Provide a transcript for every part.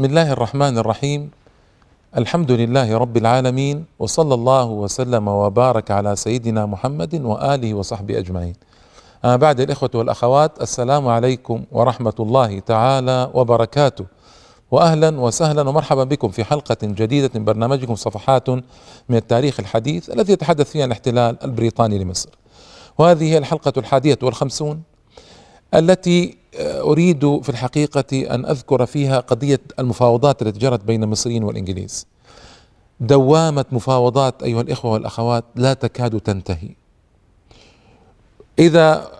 بسم الله الرحمن الرحيم الحمد لله رب العالمين وصلى الله وسلم وبارك على سيدنا محمد وآله وصحبه أجمعين. أما بعد الإخوة والأخوات السلام عليكم ورحمة الله تعالى وبركاته. واهلا وسهلا ومرحبا بكم في حلقة جديدة من برنامجكم صفحات من التاريخ الحديث الذي يتحدث فيها الاحتلال البريطاني لمصر. وهذه هي الحلقة الحادية والخمسون التي أريد في الحقيقة أن أذكر فيها قضية المفاوضات التي جرت بين المصريين والإنجليز. دوامة مفاوضات أيها الإخوة والأخوات لا تكاد تنتهي. إذا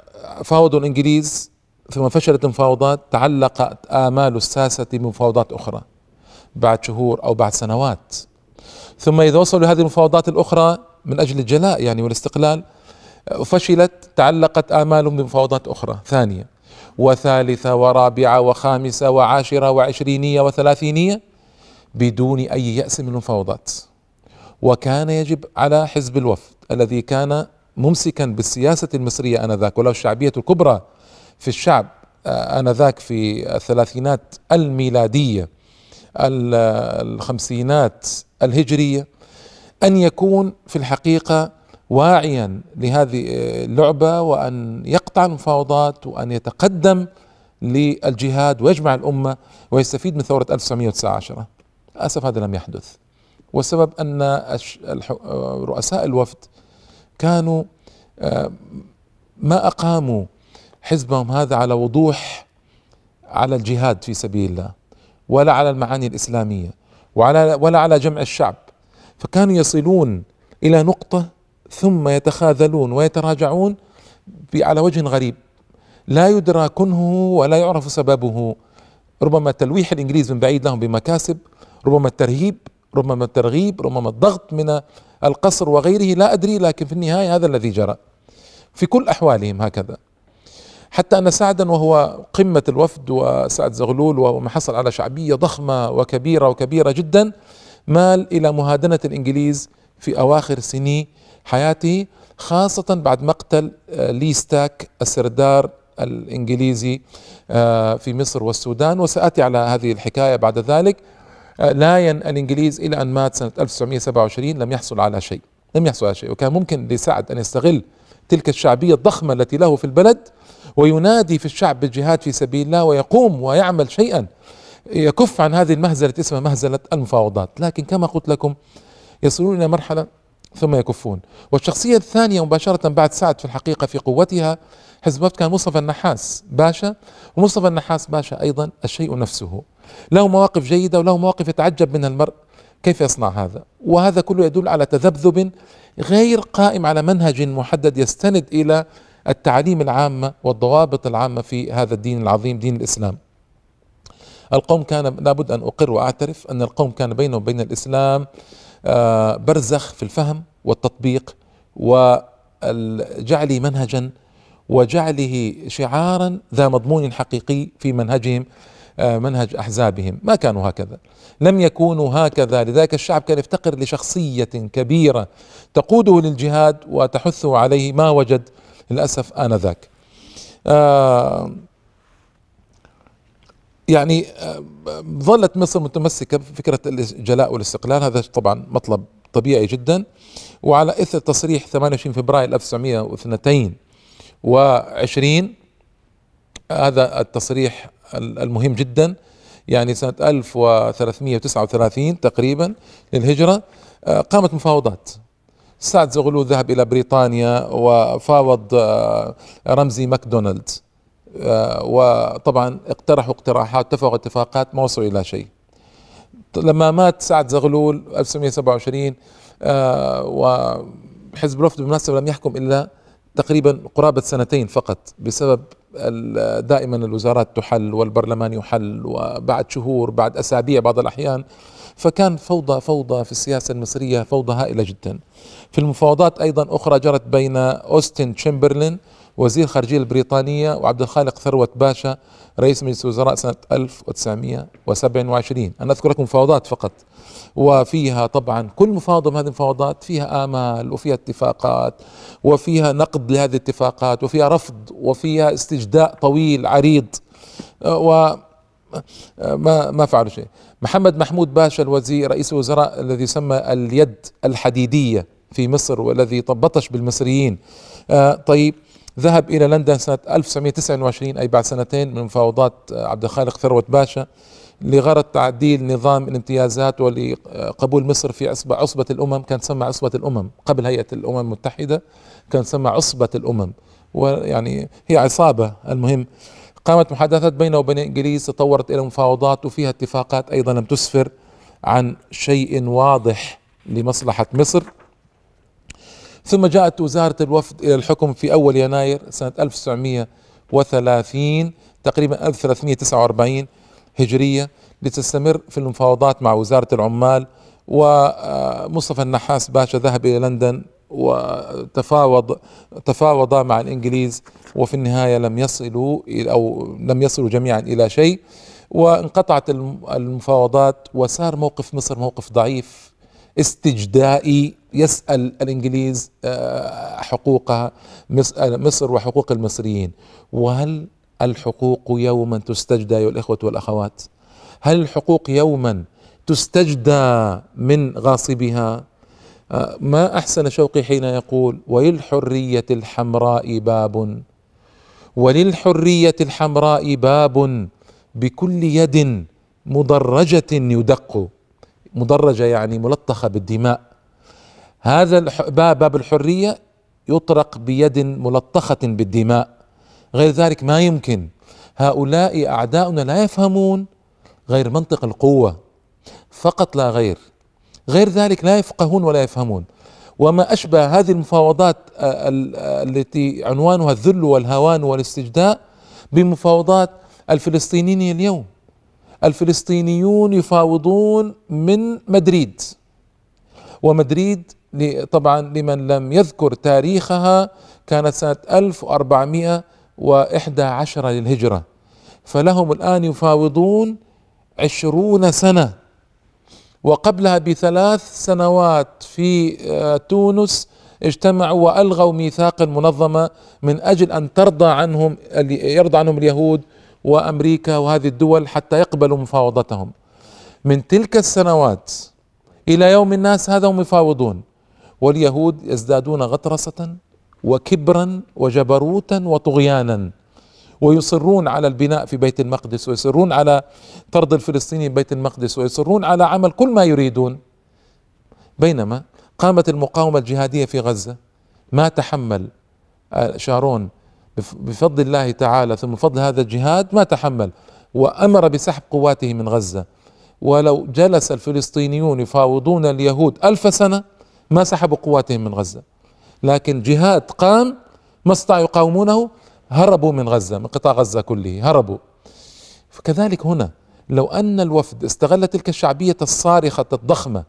فاوضوا الإنجليز ثم فشلت المفاوضات تعلقت آمال الساسة بمفاوضات أخرى بعد شهور أو بعد سنوات. ثم إذا وصلوا لهذه المفاوضات الأخرى من أجل الجلاء يعني والاستقلال فشلت تعلقت آمالهم بمفاوضات أخرى. ثانية وثالثة ورابعة وخامسة وعاشرة وعشرينية وثلاثينية بدون أي يأس من المفاوضات وكان يجب على حزب الوفد الذي كان ممسكا بالسياسة المصرية آنذاك وله الشعبية الكبرى في الشعب آنذاك في الثلاثينات الميلادية الخمسينات الهجرية أن يكون في الحقيقة واعيا لهذه اللعبة وأن يقطع المفاوضات وأن يتقدم للجهاد ويجمع الأمة ويستفيد من ثورة 1919 للأسف هذا لم يحدث. والسبب أن رؤساء الوفد كانوا ما أقاموا حزبهم هذا على وضوح على الجهاد في سبيل الله ولا على المعاني الإسلامية وعلى ولا على جمع الشعب. فكانوا يصلون إلى نقطة ثم يتخاذلون ويتراجعون على وجه غريب. لا يدرى كنهه ولا يعرف سببه. ربما تلويح الإنجليز من بعيد لهم بمكاسب ربما الترهيب ربما الترغيب ربما الضغط من القصر وغيره. لا أدري لكن في النهاية هذا الذي جرى. في كل أحوالهم هكذا. حتى أن سعدا وهو قمة الوفد وسعد زغلول وما حصل على شعبية ضخمة وكبيرة وكبيرة جدا مال إلى مهادنة الإنجليز في أواخر سني حياته خاصة بعد مقتل لي ستاك السردار الإنجليزي في مصر والسودان. وسآتي على هذه الحكاية بعد ذلك. لاين الإنجليز إلى أن مات سنة 1927 لم يحصل على شيء. لم يحصل على شيء. وكان ممكن لسعد أن يستغل تلك الشعبية الضخمة التي له في البلد وينادي في الشعب بالجهاد في سبيل الله ويقوم ويعمل شيئا. يكف عن هذه المهزلة اسمها مهزلة المفاوضات. لكن كما قلت لكم يصلون إلى مرحلة ثم يكفون. والشخصية الثانية مباشرة بعد سعد في الحقيقة في قوتها حزب وفد كان مصطفى النحاس باشا ومصطفى النحاس باشا أيضا الشيء نفسه. له مواقف جيدة وله مواقف يتعجب منها المرء. كيف يصنع هذا؟ وهذا كله يدل على تذبذب غير قائم على منهج محدد يستند إلى التعاليم العامة والضوابط العامة في هذا الدين العظيم دين الإسلام. القوم كان لابد أن أقر وأعترف أن القوم كان بينه وبين الإسلام برزخ في الفهم والتطبيق وجعله منهجا وجعله شعارا ذا مضمون حقيقي في منهجهم منهج أحزابهم. ما كانوا هكذا. لم يكونوا هكذا. لذلك الشعب كان يفتقر لشخصية كبيرة تقوده للجهاد وتحثه عليه. ما وجد للأسف آنذاك. آه يعني ظلت مصر متمسكة بفكرة الجلاء والاستقلال. هذا طبعا مطلب طبيعي جدا. وعلى إثر تصريح 28 فبراير 1922 هذا التصريح المهم جدا. يعني سنة 1339 تقريبا للهجرة قامت مفاوضات. سعد زغلول ذهب إلى بريطانيا وفاوض رمزي ماكدونالد وطبعا اقترحوا اقتراحات اتفقوا اتفاقات ما وصلوا إلى شيء. لما مات سعد زغلول 1927 آه وحزب الوفد بالمناسبة لم يحكم إلا تقريبا قرابة سنتين فقط بسبب دائما الوزارات تحل والبرلمان يحل وبعد شهور بعد أسابيع بعض الأحيان. فكان فوضى فوضى في السياسة المصرية فوضى هائلة جدا. في المفاوضات أيضا أخرى جرت بين أوستن تشمبرلين وزير خارجية البريطانية وعبد الخالق ثروت باشا رئيس مجلس الوزراء سنة 1927 أنا أذكر لكم مفاوضات فقط وفيها طبعا كل مفاوضة من هذه المفاوضات فيها آمال وفيها اتفاقات وفيها نقد لهذه الاتفاقات وفيها رفض وفيها استجداء طويل عريض. و ما ما فعلوا شيء. محمد محمود باشا الوزير رئيس الوزراء الذي سمى اليد الحديدية في مصر والذي بطش بالمصريين. آه، طيب ذهب إلى لندن سنة 1929 أي بعد سنتين من مفاوضات عبد الخالق ثروت باشا لغرض تعديل نظام الامتيازات ولقبول مصر في عصبة, عصبة الأمم. كان تسمى عصبة الأمم. قبل هيئة الأمم المتحدة كان تسمى عصبة الأمم. ويعني هي عصابة. المهم قامت محادثات بينه وبين الإنجليز تطورت إلى مفاوضات وفيها اتفاقات أيضا لم تسفر عن شيء واضح لمصلحة مصر. ثم جاءت وزارة الوفد إلى الحكم في أول يناير سنة 1930 تقريبا 1349 هجرية لتستمر في المفاوضات مع وزارة العمال ومصطفى النحاس باشا ذهب إلى لندن وتفاوض تفاوض مع الإنجليز وفي النهاية لم يصلوا أو لم يصلوا جميعا إلى شيء وانقطعت المفاوضات وصار موقف مصر موقف ضعيف. استجدائي يسأل الإنجليز آه، حقوقها مصر وحقوق المصريين. وهل الحقوق يوما تستجدى أيها الإخوة والأخوات؟ هل الحقوق يوما تستجدى من غاصبها؟ آه، ما أحسن شوقي حين يقول وللحرية الحمراء باب. وللحرية الحمراء باب بكل يد مدرجة يدق. مدرجة يعني ملطخة بالدماء. هذا باب باب الحرية يطرق بيد ملطخة بالدماء. غير ذلك ما يمكن. هؤلاء أعداؤنا لا يفهمون غير منطق القوة. فقط لا غير. غير ذلك لا يفقهون ولا يفهمون. وما أشبه هذه المفاوضات التي عنوانها الذل والهوان والاستجداء بمفاوضات الفلسطينيين اليوم. الفلسطينيون يفاوضون من مدريد. ومدريد طبعا لمن لم يذكر تاريخها كانت سنة 1411 للهجرة. فلهم الآن يفاوضون عشرون سنة. وقبلها بثلاث سنوات في آه، تونس اجتمعوا وألغوا ميثاق المنظمه من أجل أن ترضى عنهم يرضى عنهم اليهود وأمريكا وهذه الدول حتى يقبلوا مفاوضتهم. من تلك السنوات إلى يوم الناس هذا هم يفاوضون. واليهود يزدادون غطرسة وكبرا وجبروتا وطغيانا ويصرون على البناء في بيت المقدس ويصرون على طرد الفلسطينيين بيت المقدس ويصرون على عمل كل ما يريدون. بينما قامت المقاومة الجهادية في غزة ما تحمل آه، شارون بفضل الله تعالى ثم بفضل هذا الجهاد ما تحمل وأمر بسحب قواته من غزة. ولو جلس الفلسطينيون يفاوضون اليهود ألف سنة ما سحبوا قواتهم من غزة. لكن جهاد قام ما استطاعوا يقاومونه هربوا من غزة من قطاع غزة كله هربوا. فكذلك هنا لو أن الوفد استغل تلك الشعبية الصارخة الضخمة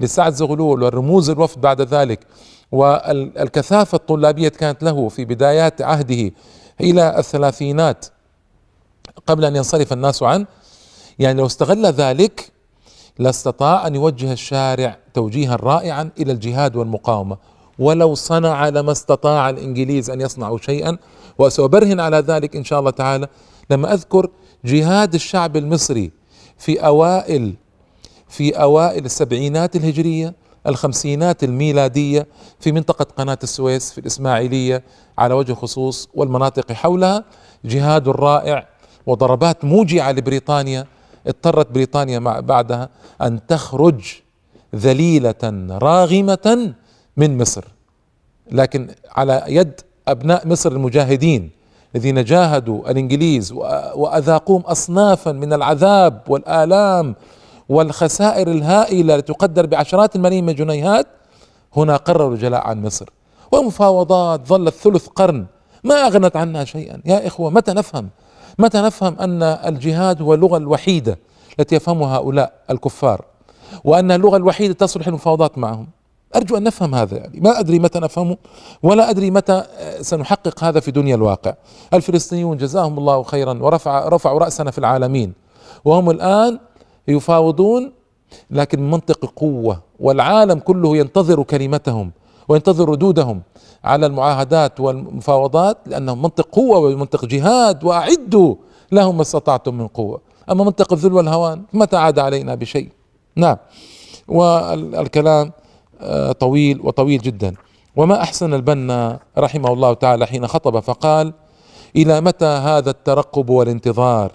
لسعد زغلول والرموز الوفد بعد ذلك والكثافة الطلابية كانت له في بدايات عهده إلى الثلاثينات قبل أن ينصرف الناس عنه. يعني لو استغل ذلك لاستطاع أن يوجه الشارع توجيها رائعا إلى الجهاد والمقاومة. ولو صنع لما استطاع الإنجليز أن يصنعوا شيئا. وسأبرهن على ذلك إن شاء الله تعالى لما أذكر جهاد الشعب المصري في أوائل في أوائل السبعينات الهجرية الخمسينات الميلادية في منطقة قناة السويس في الإسماعيلية على وجه الخصوص والمناطق حولها. جهاد رائع وضربات موجعة لبريطانيا. اضطرت بريطانيا بعدها أن تخرج ذليلة راغمة من مصر. لكن على يد أبناء مصر المجاهدين الذين جاهدوا الإنجليز وأذاقوهم اصنافا من العذاب والآلام والخسائر الهائلة التي تقدر بعشرات الملايين من الجنيهات هنا قرروا الجلاء عن مصر. ومفاوضات ظلت ثلث قرن. ما أغنت عنها شيئا. يا إخوة متى نفهم؟ متى نفهم أن الجهاد هو اللغة الوحيدة التي يفهمها هؤلاء الكفار؟ وأن اللغة الوحيدة تصلح المفاوضات معهم؟ أرجو أن نفهم هذا يعني ما أدري متى نفهمه ولا أدري متى سنحقق هذا في دنيا الواقع. الفلسطينيون جزاهم الله خيرا ورفع رفعوا رأسنا في العالمين. وهم الآن يفاوضون لكن من منطق قوة والعالم كله ينتظر كلمتهم وينتظر ردودهم على المعاهدات والمفاوضات لأنهم منطق قوة ومنطق جهاد وأعدوا لهم ما استطعتم من قوة. أما منطق الذل والهوان متى عاد علينا بشيء؟ نعم. والكلام آه، طويل وطويل جدا. وما أحسن البنا رحمه الله تعالى حين خطب فقال إلى متى هذا الترقب والانتظار؟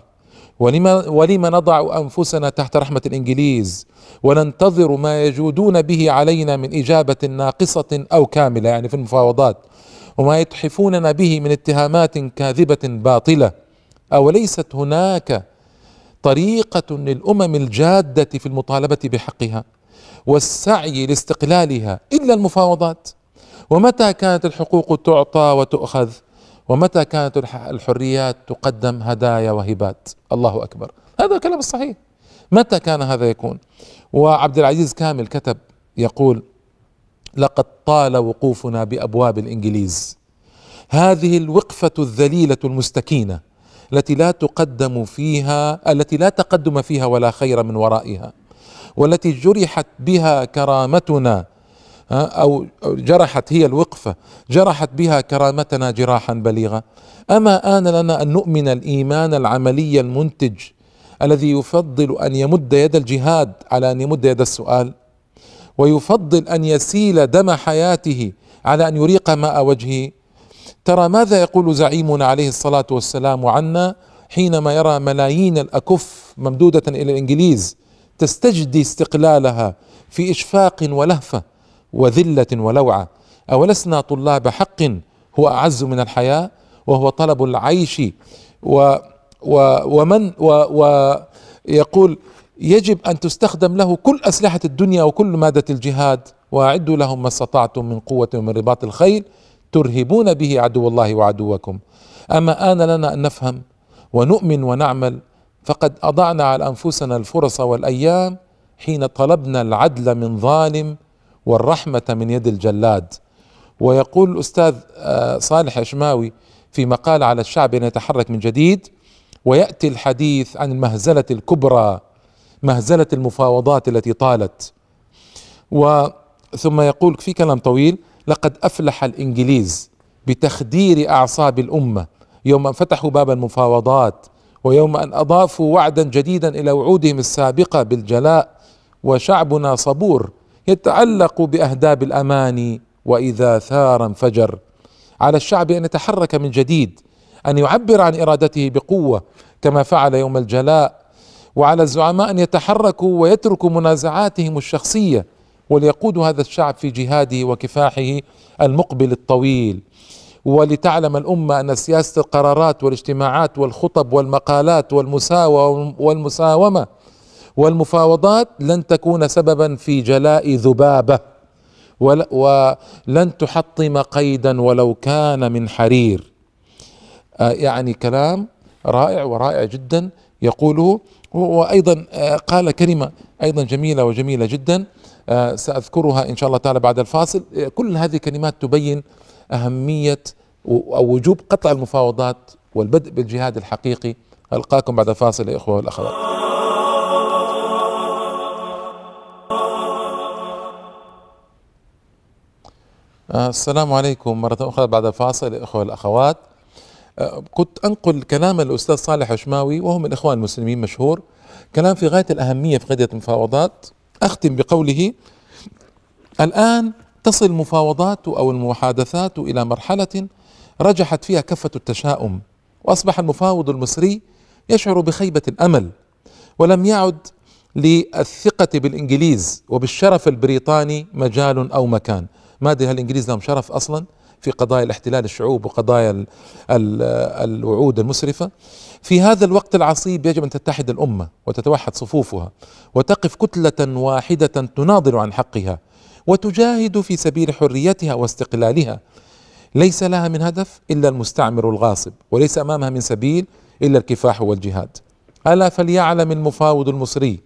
ولما, ولما نضع أنفسنا تحت رحمة الإنجليز وننتظر ما يجودون به علينا من إجابة ناقصة أو كاملة يعني في المفاوضات وما يتحفوننا به من اتهامات كاذبة باطلة أوليست هناك طريقة للأمم الجادة في المطالبة بحقها والسعي لاستقلالها إلا المفاوضات؟ ومتى كانت الحقوق تعطى وتؤخذ؟ ومتى كانت الحريات تقدم هدايا وهبات؟ الله أكبر. هذا الكلام الصحيح. متى كان هذا يكون؟ وعبد العزيز كامل كتب يقول لقد طال وقوفنا بأبواب الإنجليز. هذه الوقفة الذليلة المستكينة التي لا تقدم فيها التي لا تقدم فيها ولا خير من ورائها والتي جرحت بها كرامتنا أو جرحت هي الوقفة. جرحت بها كرامتنا جراحا بليغا. أما آن لنا أن نؤمن الإيمان العملي المنتج الذي يفضل أن يمد يد الجهاد على أن يمد يد السؤال ويفضل أن يسيل دم حياته على أن يريق ماء وجهه. ترى ماذا يقول زعيمنا عليه الصلاة والسلام عنا حينما يرى ملايين الأكف ممدودة إلى الإنجليز تستجدي استقلالها في إشفاق ولهفة؟ وذلة ولوعة. أولسنا طلاب حق هو أعز من الحياة وهو طلب العيش. و و ومن و ويقول يجب أن تستخدم له كل أسلحة الدنيا وكل مادة الجهاد وأعدوا لهم ما استطعتم من قوة ومن رباط الخيل ترهبون به عدو الله وعدوكم. أما آن لنا أن نفهم ونؤمن ونعمل فقد أضعنا على أنفسنا الفرص والأيام حين طلبنا العدل من ظالم والرحمة من يد الجلاد. ويقول الأستاذ آه، صالح اشماوي في مقال على الشعب أن يتحرك من جديد ويأتي الحديث عن المهزلة الكبرى مهزلة المفاوضات التي طالت. و ثم يقول في كلام طويل لقد أفلح الإنجليز بتخدير أعصاب الأمة يوم أن فتحوا باب المفاوضات ويوم أن أضافوا وعدا جديدا إلى وعودهم السابقة بالجلاء وشعبنا صبور يتعلق بأهداب الاماني وإذا ثار انفجر. على الشعب أن يتحرك من جديد أن يعبر عن إرادته بقوة كما فعل يوم الجلاء. وعلى الزعماء أن يتحركوا ويتركوا منازعاتهم الشخصية وليقودوا هذا الشعب في جهاده وكفاحه المقبل الطويل. ولتعلم الأمة أن سياسة القرارات والاجتماعات والخطب والمقالات والمساواه والمساومة والمفاوضات لن تكون سببا في جلاء ذبابة ولن تحطم قيدا ولو كان من حرير. آه، يعني كلام رائع ورائع جدا. يقوله وأيضا آه، قال كلمة أيضا جميلة وجميلة جدا. آه، سأذكرها إن شاء الله تعالى بعد الفاصل. كل هذه الكلمات تبين أهمية أو وجوب قطع المفاوضات والبدء بالجهاد الحقيقي. ألقاكم بعد الفاصل يا إخوة والأخوات. السلام عليكم. مرة أخرى بعد الفاصل الإخوة والأخوات آه، كنت أنقل كلام الأستاذ صالح عشماوي وهو من الإخوان المسلمين مشهور. كلام في غاية الأهمية في قضية المفاوضات. أختم بقوله الآن تصل المفاوضات أو المحادثات إلى مرحلة رجحت فيها كفة التشاؤم وأصبح المفاوض المصري يشعر بخيبة الأمل ولم يعد للثقة بالإنجليز وبالشرف البريطاني مجال أو مكان. ما أدري هل الإنجليز لهم شرف أصلا في قضايا الاحتلال الشعوب وقضايا ال ال الوعود المسرفة. في هذا الوقت العصيب يجب أن تتحد الأمة وتتوحد صفوفها وتقف كتلة واحدة تناضل عن حقها وتجاهد في سبيل حريتها واستقلالها. ليس لها من هدف إلا المستعمر الغاصب وليس أمامها من سبيل إلا الكفاح والجهاد. ألا فليعلم المفاوض المصري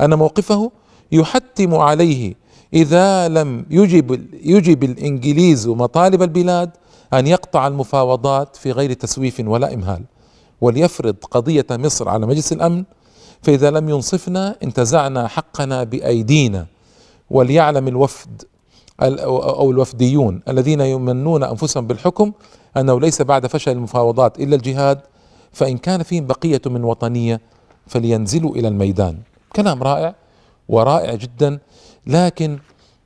أن موقفه يحتم عليه إذا لم يجب يجب الإنجليز مطالب البلاد أن يقطع المفاوضات في غير تسويف ولا إمهال وليفرض قضية مصر على مجلس الأمن فإذا لم ينصفنا انتزعنا حقنا بأيدينا وليعلم الوفد أو الوفديون الذين يمنون أنفسهم بالحكم أنه ليس بعد فشل المفاوضات إلا الجهاد فإن كان فيهم بقية من وطنية فلينزلوا إلى الميدان. كلام رائع ورائع جدا. لكن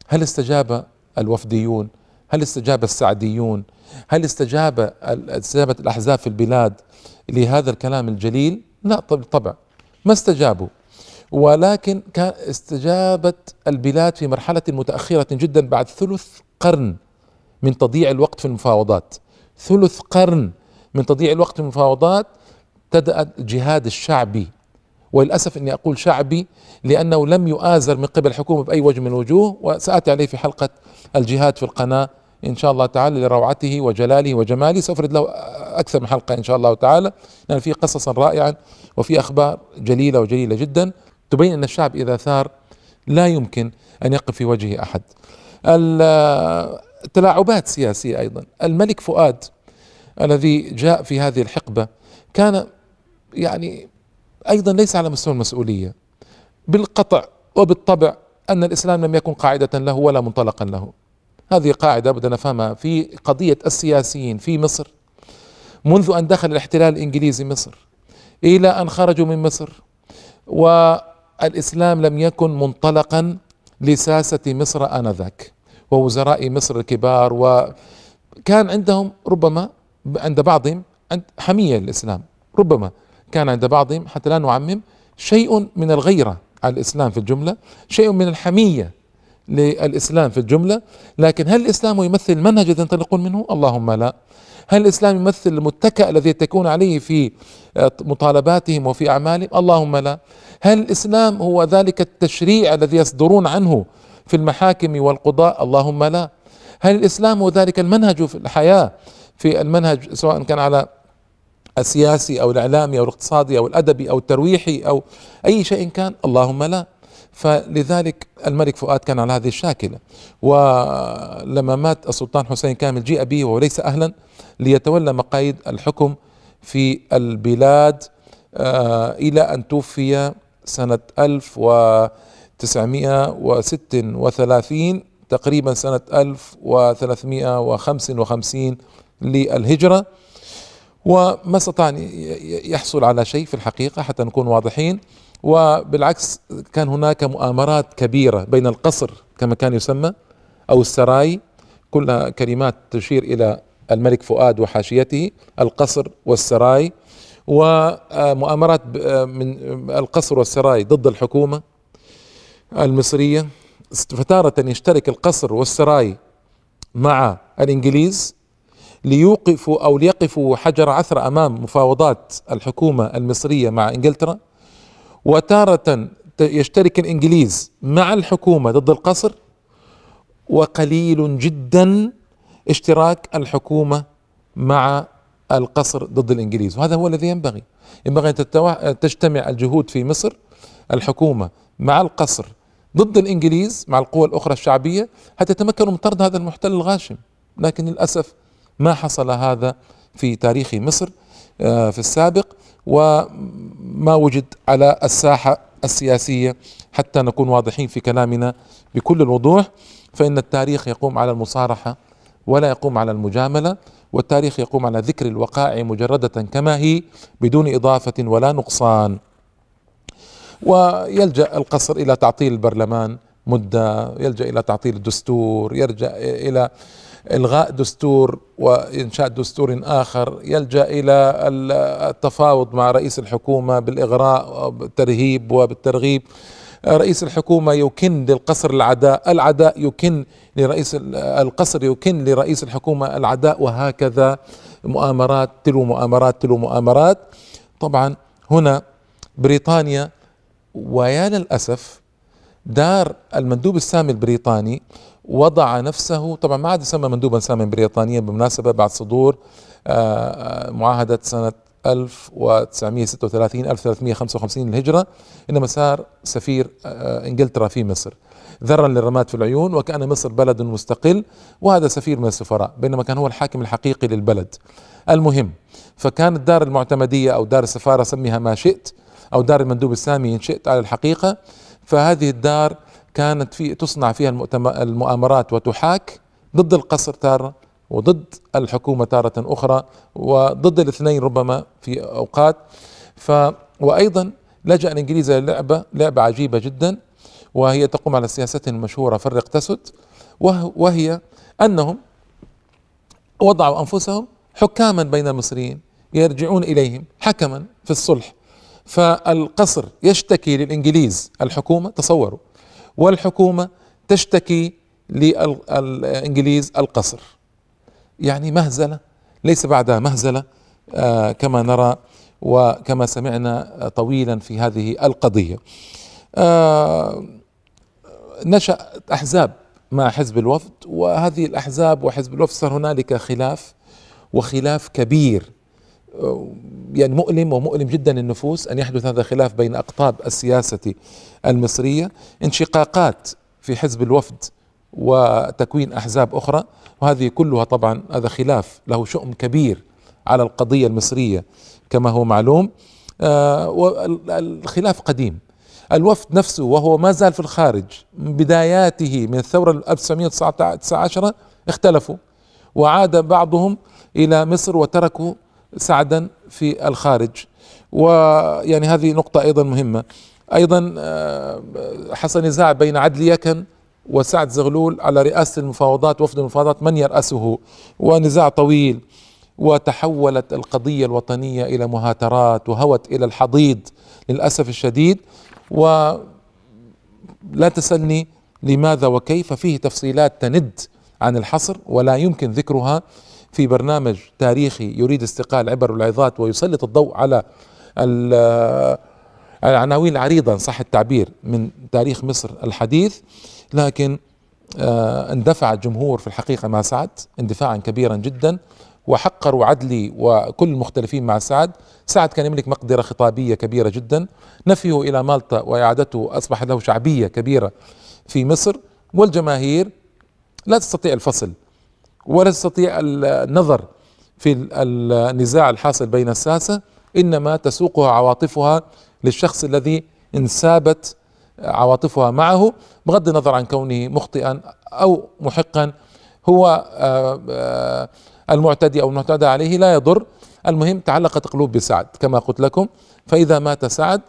هل استجاب الوفديون؟ هل استجاب السعديون؟ هل استجاب استجابت الأحزاب في البلاد لهذا الكلام الجليل؟ لا بالطبع ما استجابوا. ولكن كان استجابت البلاد في مرحلة متأخرة جدا بعد ثلث قرن من تضييع الوقت في المفاوضات. ثلث قرن من تضييع الوقت في المفاوضات ابتدأ الجهاد الشعبي وللأسف أني أقول شعبي لأنه لم يؤازر من قبل الحكومة بأي وجه من الوجوه وسأتي عليه في حلقة الجهاد في القناة إن شاء الله تعالى لروعته وجلاله وجماله. سأفرد له أكثر من حلقة إن شاء الله تعالى لأن في قصصا رائعا وفي أخبار جليلة وجليلة جدا. تبين أن الشعب إذا ثار لا يمكن أن يقف في وجهه أحد. التلاعبات سياسية أيضا. الملك فؤاد الذي جاء في هذه الحقبة كان يعني أيضا ليس على مستوى المسؤولية بالقطع وبالطبع أن الإسلام لم يكن قاعدة له ولا منطلقا له. هذه قاعدة بدنا نفهمها في قضية السياسيين في مصر. منذ أن دخل الاحتلال الإنجليزي مصر إلى أن خرجوا من مصر والإسلام لم يكن منطلقا لساسة مصر آنذاك ووزراء مصر الكبار وكان عندهم ربما عند بعضهم حمية للإسلام ربما كان عند بعضهم حتى لا نعمم شيء من الغيرة على الإسلام في الجملة شيء من الحمية للإسلام في الجملة. لكن هل الإسلام يمثل المنهج الذي ينطلقون منه؟ اللهم لا. هل الإسلام يمثل المتكأ الذي يتكون عليه في مطالباتهم وفي أعمالهم؟ اللهم لا. هل الإسلام هو ذلك التشريع الذي يصدرون عنه في المحاكم والقضاء؟ اللهم لا. هل الإسلام هو ذلك المنهج في الحياة في المنهج سواء كان على السياسي أو الإعلامي أو الاقتصادي أو الأدبي أو الترويحي أو أي شيء كان اللهم لا. فلذلك الملك فؤاد كان على هذه الشاكلة. ولما مات السلطان حسين كامل جيء به وهو ليس أهلا ليتولى مقاييد الحكم في البلاد آه، إلى أن توفي سنة 1936 تقريبا سنة 1355 للهجرة. وما استطاع أن يحصل على شيء في الحقيقة حتى نكون واضحين. وبالعكس كان هناك مؤامرات كبيرة بين القصر كما كان يسمى أو السراي. كلها كلمات تشير إلى الملك فؤاد وحاشيته القصر والسراي. ومؤامرات من القصر والسراي ضد الحكومة المصرية. فتارة يشترك القصر والسراي مع الإنجليز. ليوقفوا أو ليقفوا حجر عثرة أمام مفاوضات الحكومة المصرية مع إنجلترا. وتارة يشترك الإنجليز مع الحكومة ضد القصر. وقليل جدا اشتراك الحكومة مع القصر ضد الإنجليز. وهذا هو الذي ينبغي. ينبغي أن تجتمع الجهود في مصر الحكومة مع القصر ضد الإنجليز مع القوى الأخرى الشعبية حتى يتمكنوا من طرد هذا المحتل الغاشم. لكن للأسف ما حصل هذا في تاريخ مصر آه، في السابق وما وجد على الساحة السياسية حتى نكون واضحين في كلامنا بكل الوضوح. فإن التاريخ يقوم على المصارحة ولا يقوم على المجاملة والتاريخ يقوم على ذكر الوقائع مجردة كما هي بدون إضافة ولا نقصان. ويلجأ القصر إلى تعطيل البرلمان مدة يلجأ إلى تعطيل الدستور يرجع إلى إلغاء دستور وإنشاء دستور آخر يلجأ إلى التفاوض مع رئيس الحكومة بالإغراء وبالترهيب وبالترغيب. رئيس الحكومة يكن للقصر العداء العداء يكن لرئيس القصر يكن لرئيس الحكومة العداء وهكذا. مؤامرات تلو مؤامرات تلو مؤامرات. طبعا هنا بريطانيا ويا للأسف دار المندوب السامي البريطاني وضع نفسه طبعا ما عاد يسمى مندوبا ساميا بريطانيا بالمناسبة بعد صدور آه، آه، معاهدة سنة 1936 1355 للهجرة إنما صار سفير آه، إنجلترا في مصر. ذرا للرماد في العيون وكأن مصر بلد مستقل وهذا سفير من السفراء بينما كان هو الحاكم الحقيقي للبلد. المهم فكانت دار المعتمدية أو دار السفارة سميها ما شئت أو دار المندوب السامي إن شئت على الحقيقة فهذه الدار كانت في تصنع فيها المؤامرات وتحاك ضد القصر تارة وضد الحكومة تارة أخرى وضد الاثنين ربما في أوقات. ف وأيضا لجأ الإنجليز إلى لعبة لعبة عجيبة جدا وهي تقوم على سياستهم المشهورة فرق تسد وهي أنهم وضعوا أنفسهم حكاما بين المصريين يرجعون إليهم حكما في الصلح. فالقصر يشتكي للإنجليز الحكومة تصوروا والحكومة تشتكي للإنجليز القصر. يعني مهزلة ليس بعدها مهزلة آه كما نرى وكما سمعنا طويلا في هذه القضية. آه نشأ أحزاب مع حزب الوفد وهذه الأحزاب وحزب الوفد صار هنالك خلاف وخلاف كبير يعني مؤلم ومؤلم جدا النفوس أن يحدث هذا الخلاف بين أقطاب السياسة المصرية انشقاقات في حزب الوفد وتكوين أحزاب أخرى وهذه كلها طبعا هذا خلاف له شؤم كبير على القضية المصرية كما هو معلوم. آه، والخلاف قديم. الوفد نفسه وهو ما زال في الخارج من بداياته من الثورة 1919 اختلفوا وعاد بعضهم إلى مصر وتركوا سعدا في الخارج. ويعني هذه نقطة أيضا مهمة. أيضا آه، حصل نزاع بين عدلي يكن وسعد زغلول على رئاسة المفاوضات وفد المفاوضات من يرأسه ونزاع طويل. وتحولت القضية الوطنية إلى مهاترات وهوت إلى الحضيض للأسف الشديد. ولا تسألني لماذا وكيف فيه تفصيلات تند عن الحصر ولا يمكن ذكرها. في برنامج تاريخي يريد استقال عبر العظات ويسلط الضوء على العناوين العريضة إن صح التعبير من تاريخ مصر الحديث. لكن آه، اندفع الجمهور في الحقيقة مع سعد اندفاعا كبيرا جدا وحقروا عدلي وكل المختلفين مع سعد. سعد كان يملك مقدرة خطابية كبيرة جدا. نفيه إلى مالطا وإعادته أصبح له شعبية كبيرة في مصر. والجماهير لا تستطيع الفصل ولا تستطيع النظر في النزاع الحاصل بين الساسة إنما تسوقها عواطفها للشخص الذي انسابت عواطفها معه بغض النظر عن كونه مخطئا أو محقا. هو آه، آه، المعتدي أو المعتدى عليه لا يضر. المهم تعلقت قلوب بسعد كما قلت لكم. فإذا مات سعد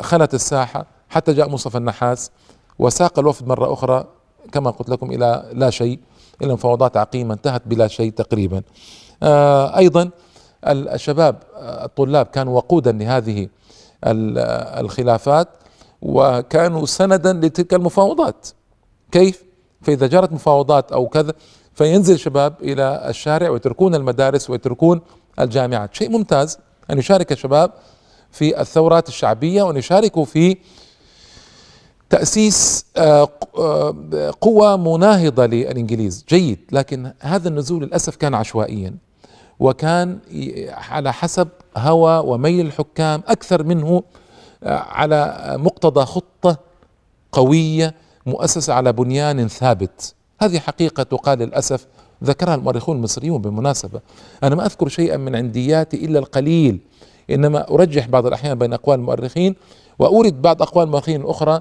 خلت الساحة حتى جاء مصطفى النحاس وساق الوفد مرة أخرى كما قلت لكم إلى لا شيء. إلى مفاوضات عقيمة انتهت بلا شيء تقريبا. آه، أيضا الشباب آه، الطلاب كانوا وقودا لهذه الخلافات وكانوا سندا لتلك المفاوضات. كيف؟ فإذا جرت مفاوضات أو كذا فينزل الشباب إلى الشارع ويتركون المدارس ويتركون الجامعات. شيء ممتاز أن يشارك الشباب في الثورات الشعبية وأن يشاركوا في تأسيس آه، آه، قوة مناهضة للإنجليز. جيد. لكن هذا النزول للأسف كان عشوائيا وكان على حسب هوى وميل الحكام أكثر منه آه، على مقتضى خطة قوية مؤسسة على بنيان ثابت. هذه حقيقة تقال للأسف ذكرها المؤرخون المصريون بالمناسبة. أنا ما أذكر شيئا من عندياتي إلا القليل. إنما أرجح بعض الأحيان بين أقوال المؤرخين وأورد بعض أقوال المؤرخين الأخرى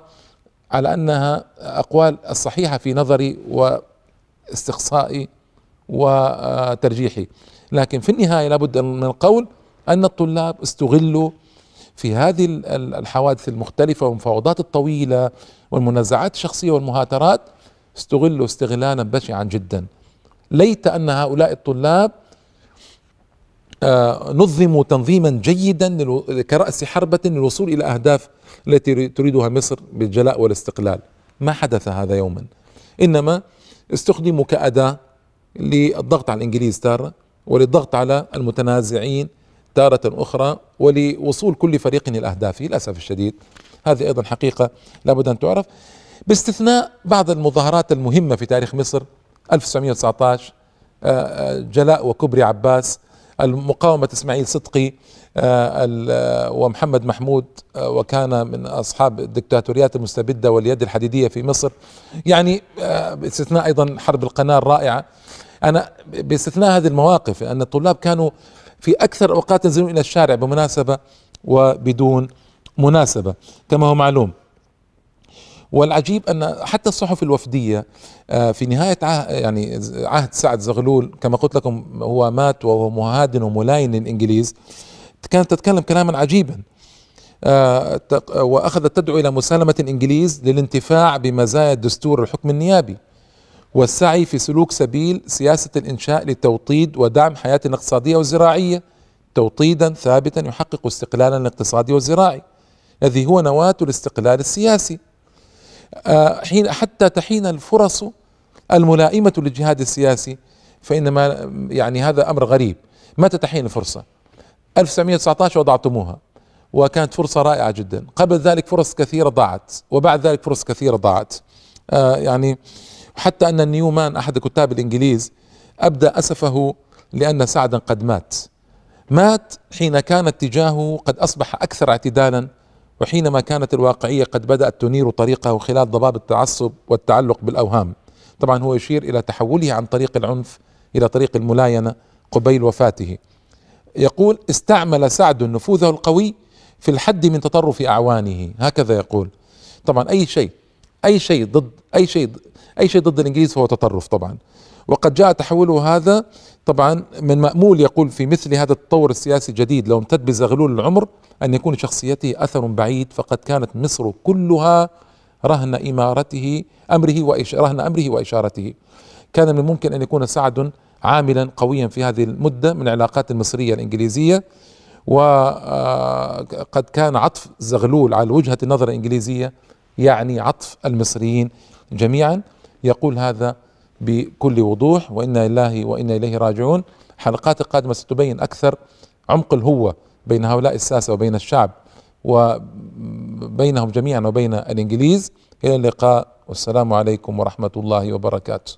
على أنها أقوال الصحيحة في نظري واستقصائي وترجيحي. لكن في النهاية لابد من القول أن الطلاب استغلوا في هذه الحوادث المختلفة والمفاوضات الطويلة والمنازعات الشخصية والمهاترات استغلوا استغلالا بشعا جدا. ليت أن هؤلاء الطلاب آه، نظموا تنظيما جيدا كرأس حربة للوصول إلى أهداف التي تريدها مصر بالجلاء والاستقلال. ما حدث هذا يوما؟ إنما استخدموا كأداة للضغط على الإنجليز تارة وللضغط على المتنازعين تارة أخرى ولوصول كل فريق إلى أهدافه للأسف الشديد. هذه أيضا حقيقة لابد أن تعرف. باستثناء بعض المظاهرات المهمة في تاريخ مصر 1919 آه، آه، جلاء وكبري عباس المقاومة إسماعيل صدقي آه، آه، ومحمد محمود آه، وكان من أصحاب الدكتاتوريات المستبدة واليد الحديدية في مصر. يعني باستثناء أيضا حرب القناة الرائعة. أنا باستثناء هذه المواقف أن الطلاب كانوا في أكثر أوقات ينزلون إلى الشارع بمناسبة وبدون مناسبة كما هو معلوم. والعجيب أن حتى الصحف الوفدية آه، في نهاية عهد يعني عهد سعد زغلول كما قلت لكم هو مات وهو مهادن وملاين للإنجليز كانت تتكلم كلاما عجيبا. آه، وأخذت تدعو إلى مسالمة الإنجليز للانتفاع بمزايا الدستور الحكم النيابي والسعي في سلوك سبيل سياسة الإنشاء لتوطيد ودعم حياتنا الاقتصادية والزراعية توطيدا ثابتا يحقق استقلالا الاقتصادي والزراعي. الذي هو نواة الاستقلال السياسي. حين حتى تحين الفرص الملائمة للجهاد السياسي فإنما يعني هذا أمر غريب. متى تحين الفرصة؟ 1919 وضعتموها وكانت فرصة رائعة جدا. قبل ذلك فرص كثيرة ضاعت وبعد ذلك فرص كثيرة ضاعت. آه يعني حتى أن نيومان أحد كتاب الإنجليز أبدى أسفه لأن سعدا قد مات. مات حين كان اتجاهه قد أصبح أكثر اعتدالا وحينما كانت الواقعية قد بدأت تنير طريقه خلال ضباب التعصب والتعلق بالأوهام. طبعا هو يشير إلى تحوله عن طريق العنف إلى طريق الملاينة قبيل وفاته. يقول استعمل سعد نفوذه القوي في الحد من تطرف أعوانه. هكذا يقول. طبعا أي شيء أي شيء ضد أي شيء أي شيء ضد الإنجليز فهو تطرف طبعا. وقد جاء تحوله هذا طبعا من مأمول يقول في مثل هذا التطور السياسي الجديد لو امتد بزغلول العمر أن يكون لشخصيته أثر بعيد فقد كانت مصر كلها رهن إمارته أمره وإش... رهن أمره وإشارته. كان من الممكن أن يكون سعد عاملا قويا في هذه المدة من العلاقات المصرية الإنجليزية وقد كان عطف زغلول على وجهة النظر الإنجليزية يعني عطف المصريين جميعا. يقول هذا بكل وضوح وإنا لله وإنا إليه راجعون. حلقات القادمة ستبين أكثر عمق الهوة بين هؤلاء الساسة وبين الشعب وبينهم جميعا وبين الإنجليز. إلى اللقاء والسلام عليكم ورحمة الله وبركاته.